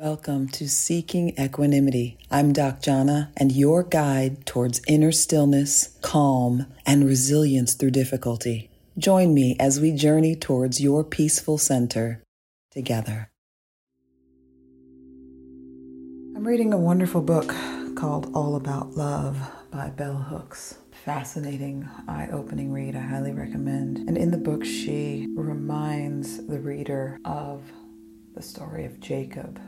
Welcome to Seeking Equanimity. I'm Doc Jana and your guide towards inner stillness, calm, and resilience through difficulty. Join me as we journey towards your peaceful center together. I'm reading a wonderful book called All About Love by Bell Hooks. Fascinating, eye opening read. I highly recommend. And in the book, she reminds the reader of the story of Jacob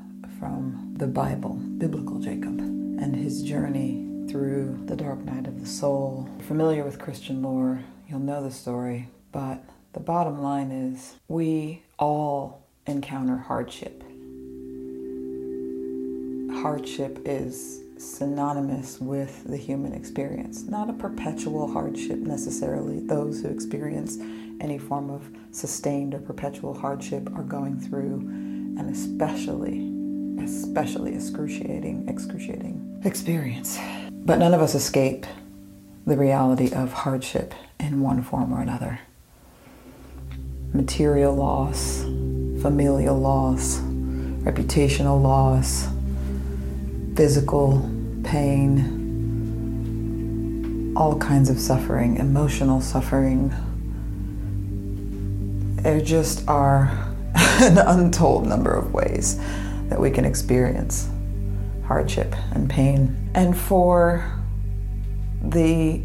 from the Bible, biblical Jacob, and his journey through the dark night of the soul. Familiar with Christian lore, you'll know the story, but the bottom line is we all encounter hardship. Hardship is synonymous with the human experience, not a perpetual hardship necessarily. Those who experience any form of sustained or perpetual hardship are going through and especially especially excruciating, excruciating experience. But none of us escape the reality of hardship in one form or another. Material loss, familial loss, reputational loss, physical pain, all kinds of suffering, emotional suffering. There just are an untold number of ways that we can experience hardship and pain. And for the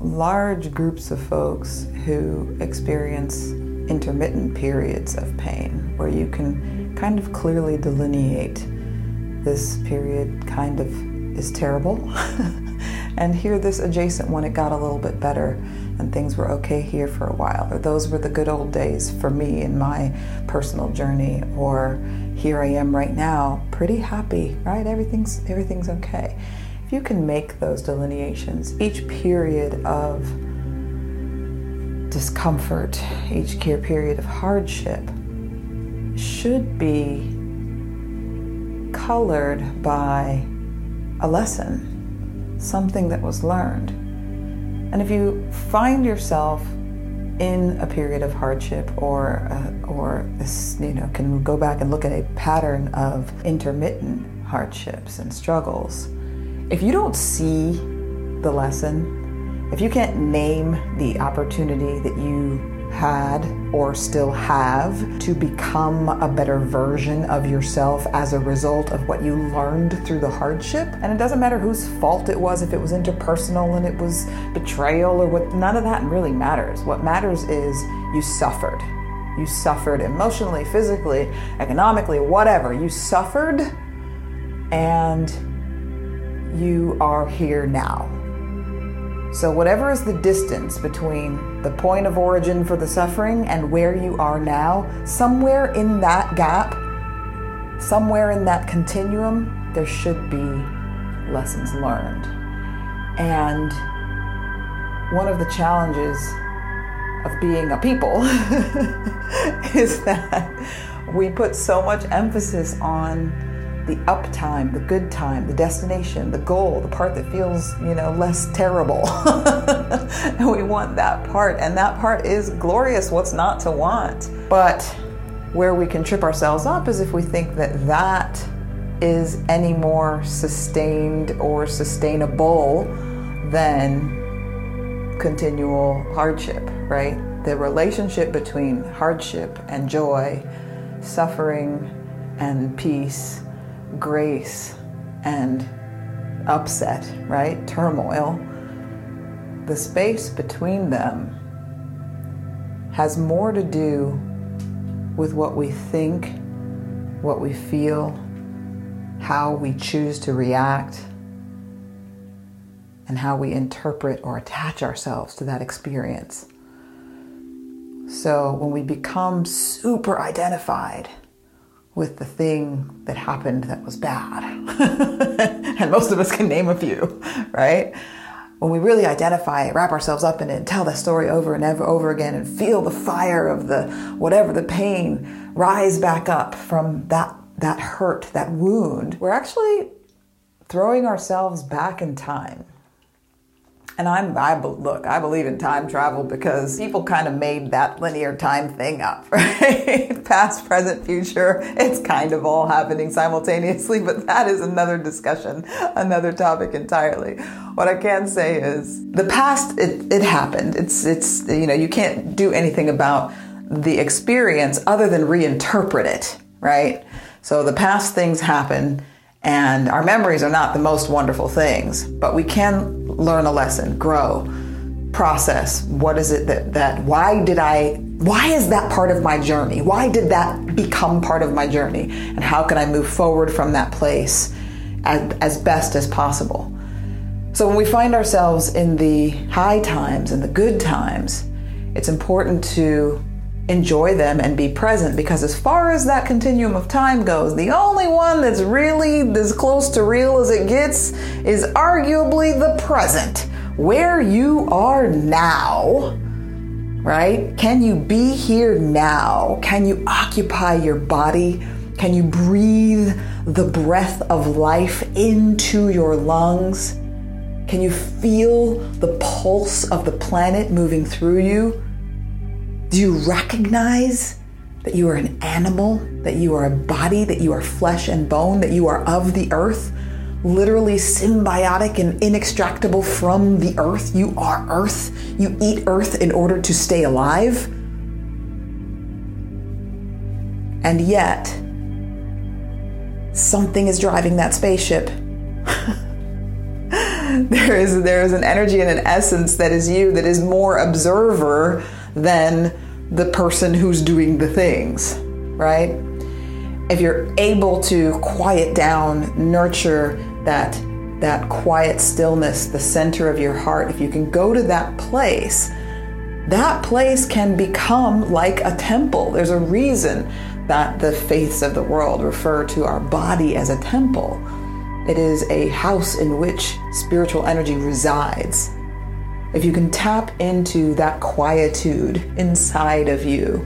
large groups of folks who experience intermittent periods of pain, where you can kind of clearly delineate this period kind of is terrible. and here, this adjacent one, it got a little bit better and things were okay here for a while. Or those were the good old days for me in my personal journey. Or here I am right now, pretty happy, right? Everything's everything's okay. If you can make those delineations, each period of discomfort, each period of hardship should be colored by a lesson, something that was learned. And if you find yourself in a period of hardship or uh, or you know can go back and look at a pattern of intermittent hardships and struggles if you don't see the lesson if you can't name the opportunity that you had or still have to become a better version of yourself as a result of what you learned through the hardship. And it doesn't matter whose fault it was, if it was interpersonal and it was betrayal or what, none of that really matters. What matters is you suffered. You suffered emotionally, physically, economically, whatever. You suffered and you are here now. So, whatever is the distance between the point of origin for the suffering and where you are now, somewhere in that gap, somewhere in that continuum, there should be lessons learned. And one of the challenges of being a people is that we put so much emphasis on the uptime, the good time, the destination, the goal, the part that feels, you know, less terrible. and we want that part. And that part is glorious. What's not to want? But where we can trip ourselves up is if we think that that is any more sustained or sustainable than continual hardship, right? The relationship between hardship and joy, suffering and peace grace and upset, right? Turmoil. The space between them has more to do with what we think, what we feel, how we choose to react, and how we interpret or attach ourselves to that experience. So when we become super identified, with the thing that happened that was bad. and most of us can name a few, right? When we really identify wrap ourselves up in it, tell the story over and over, over again, and feel the fire of the whatever the pain rise back up from that that hurt, that wound, we're actually throwing ourselves back in time. And I'm, I look, I believe in time travel because people kind of made that linear time thing up, right? Past, present, future. It's kind of all happening simultaneously, but that is another discussion, another topic entirely. What I can say is the past, it, it happened. It's, it's, you know, you can't do anything about the experience other than reinterpret it, right? So the past things happen and our memories are not the most wonderful things, but we can learn a lesson, grow, process. What is it that, that why did I, why is that part of my journey? Why did that become part of my journey? And how can I move forward from that place as, as best as possible? So when we find ourselves in the high times and the good times, it's important to enjoy them and be present because as far as that continuum of time goes the only one that's really as close to real as it gets is arguably the present. Where you are now right? Can you be here now? Can you occupy your body? Can you breathe the breath of life into your lungs? Can you feel the pulse of the planet moving through you do you recognize that you are an animal, that you are a body, that you are flesh and bone, that you are of the earth, literally symbiotic and inextractable from the earth? You are earth. You eat earth in order to stay alive. And yet, something is driving that spaceship. there is there is an energy and an essence that is you that is more observer than the person who's doing the things, right? If you're able to quiet down, nurture that that quiet stillness, the center of your heart, if you can go to that place, that place can become like a temple. There's a reason that the faiths of the world refer to our body as a temple. It is a house in which spiritual energy resides if you can tap into that quietude inside of you,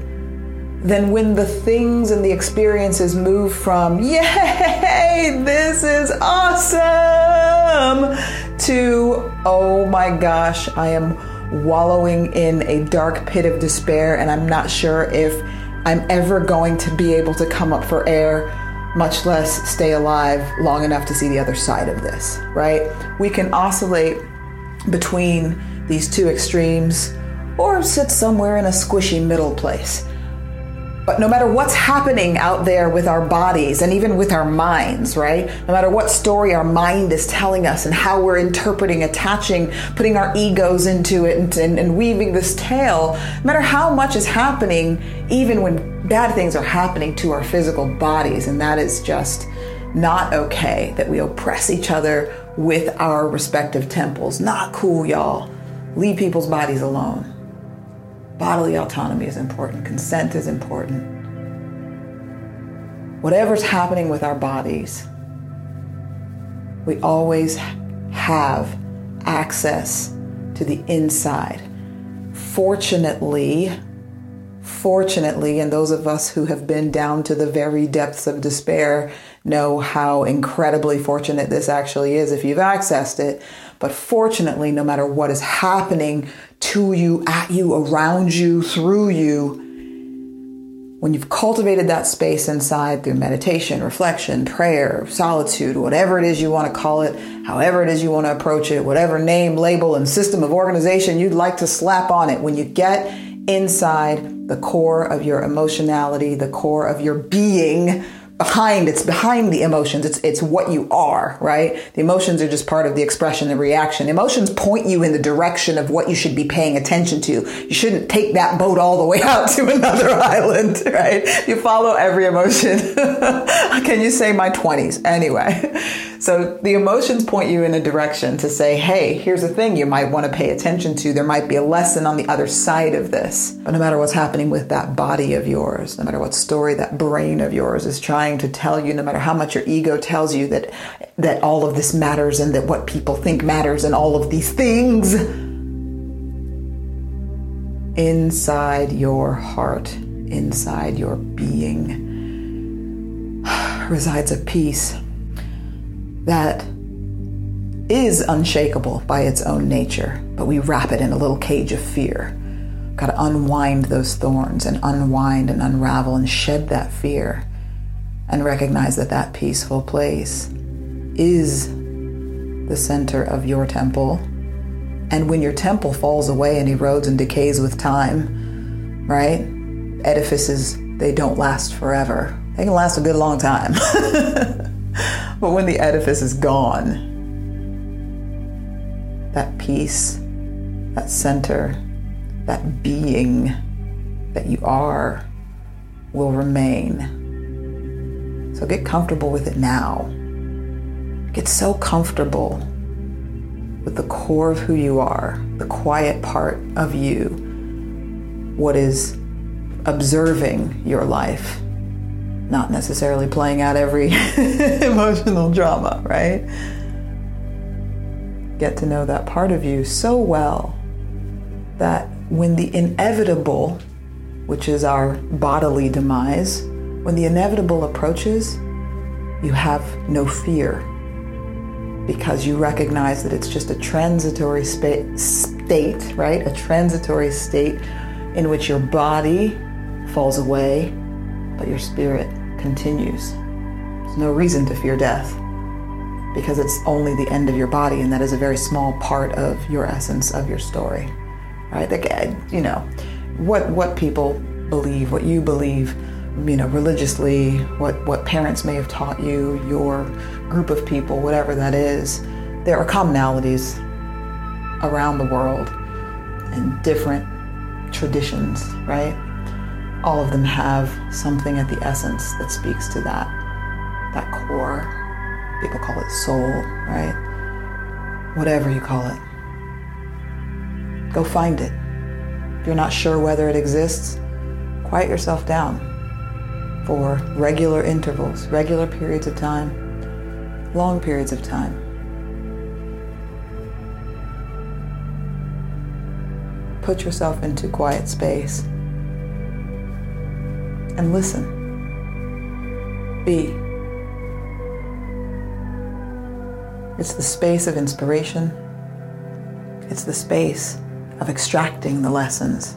then when the things and the experiences move from, yay, this is awesome, to, oh my gosh, I am wallowing in a dark pit of despair and I'm not sure if I'm ever going to be able to come up for air, much less stay alive long enough to see the other side of this, right? We can oscillate between these two extremes, or sit somewhere in a squishy middle place. But no matter what's happening out there with our bodies and even with our minds, right? No matter what story our mind is telling us and how we're interpreting, attaching, putting our egos into it and, and, and weaving this tale, no matter how much is happening, even when bad things are happening to our physical bodies, and that is just not okay that we oppress each other with our respective temples. Not cool, y'all. Leave people's bodies alone. Bodily autonomy is important, consent is important. Whatever's happening with our bodies, we always have access to the inside. Fortunately, fortunately, and those of us who have been down to the very depths of despair know how incredibly fortunate this actually is if you've accessed it. But fortunately, no matter what is happening to you, at you, around you, through you, when you've cultivated that space inside through meditation, reflection, prayer, solitude, whatever it is you want to call it, however it is you want to approach it, whatever name, label, and system of organization you'd like to slap on it, when you get inside the core of your emotionality, the core of your being, behind it's behind the emotions it's it's what you are right? The emotions are just part of the expression the reaction. Emotions point you in the direction of what you should be paying attention to. You shouldn't take that boat all the way out to another island right? You follow every emotion. Can you say my 20s anyway. So the emotions point you in a direction to say hey here's a thing you might want to pay attention to. There might be a lesson on the other side of this. But no matter what's happening with that body of yours no matter what story that brain of yours is trying trying to tell you, no matter how much your ego tells you that that all of this matters and that what people think matters and all of these things. Inside your heart, inside your being, resides a peace that is unshakable by its own nature, but we wrap it in a little cage of fear. Got to unwind those thorns and unwind and unravel and shed that fear and recognize that that peaceful place is the center of your temple. And when your temple falls away and erodes and decays with time, right? Edifices, they don't last forever. They can last a good long time. but when the edifice is gone, that peace, that center, that being that you are will remain. So get comfortable with it now. Get so comfortable with the core of who you are, the quiet part of you, what is observing your life, not necessarily playing out every emotional drama, right? Get to know that part of you so well that when the inevitable, which is our bodily demise, when the inevitable approaches, you have no fear because you recognize that it's just a transitory spa- state, right? A transitory state in which your body falls away, but your spirit continues. There's no reason to fear death because it's only the end of your body, and that is a very small part of your essence of your story, right? Like, you know, what what people believe, what you believe, you know, religiously, what what parents may have taught you, your group of people, whatever that is, there are commonalities around the world and different traditions, right? All of them have something at the essence that speaks to that, that core. People call it soul, right? Whatever you call it. Go find it. If you're not sure whether it exists, quiet yourself down for regular intervals, regular periods of time long periods of time. Put yourself into quiet space and listen. Be. It's the space of inspiration. It's the space of extracting the lessons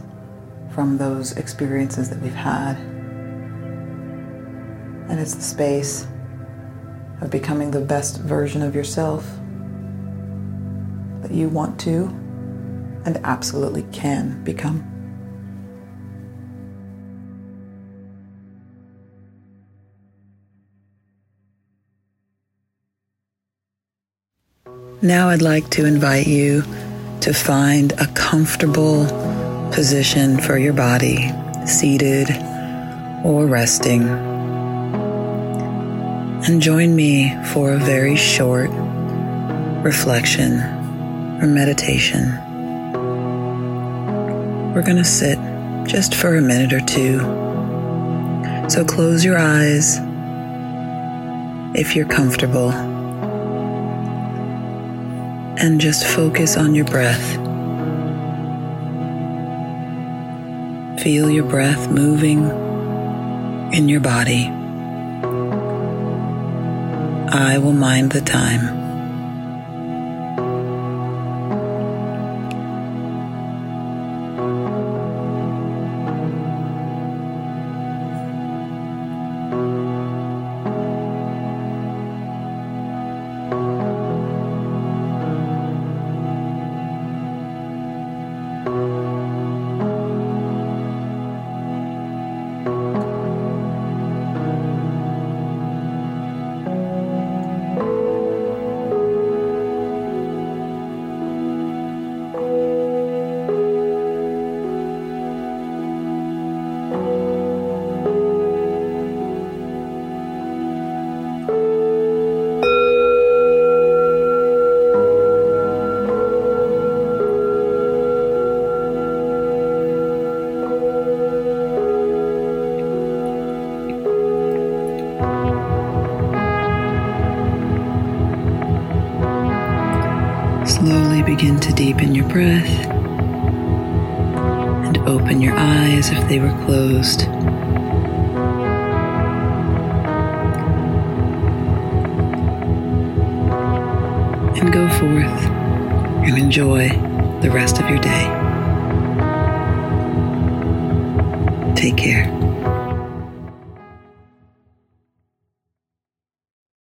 from those experiences that we've had. And it's the space of becoming the best version of yourself that you want to and absolutely can become. Now, I'd like to invite you to find a comfortable position for your body, seated or resting and join me for a very short reflection or meditation. We're going to sit just for a minute or two. So close your eyes if you're comfortable and just focus on your breath. Feel your breath moving in your body. I will mind the time. Begin to deepen your breath and open your eyes if they were closed. and go forth and enjoy the rest of your day. Take care.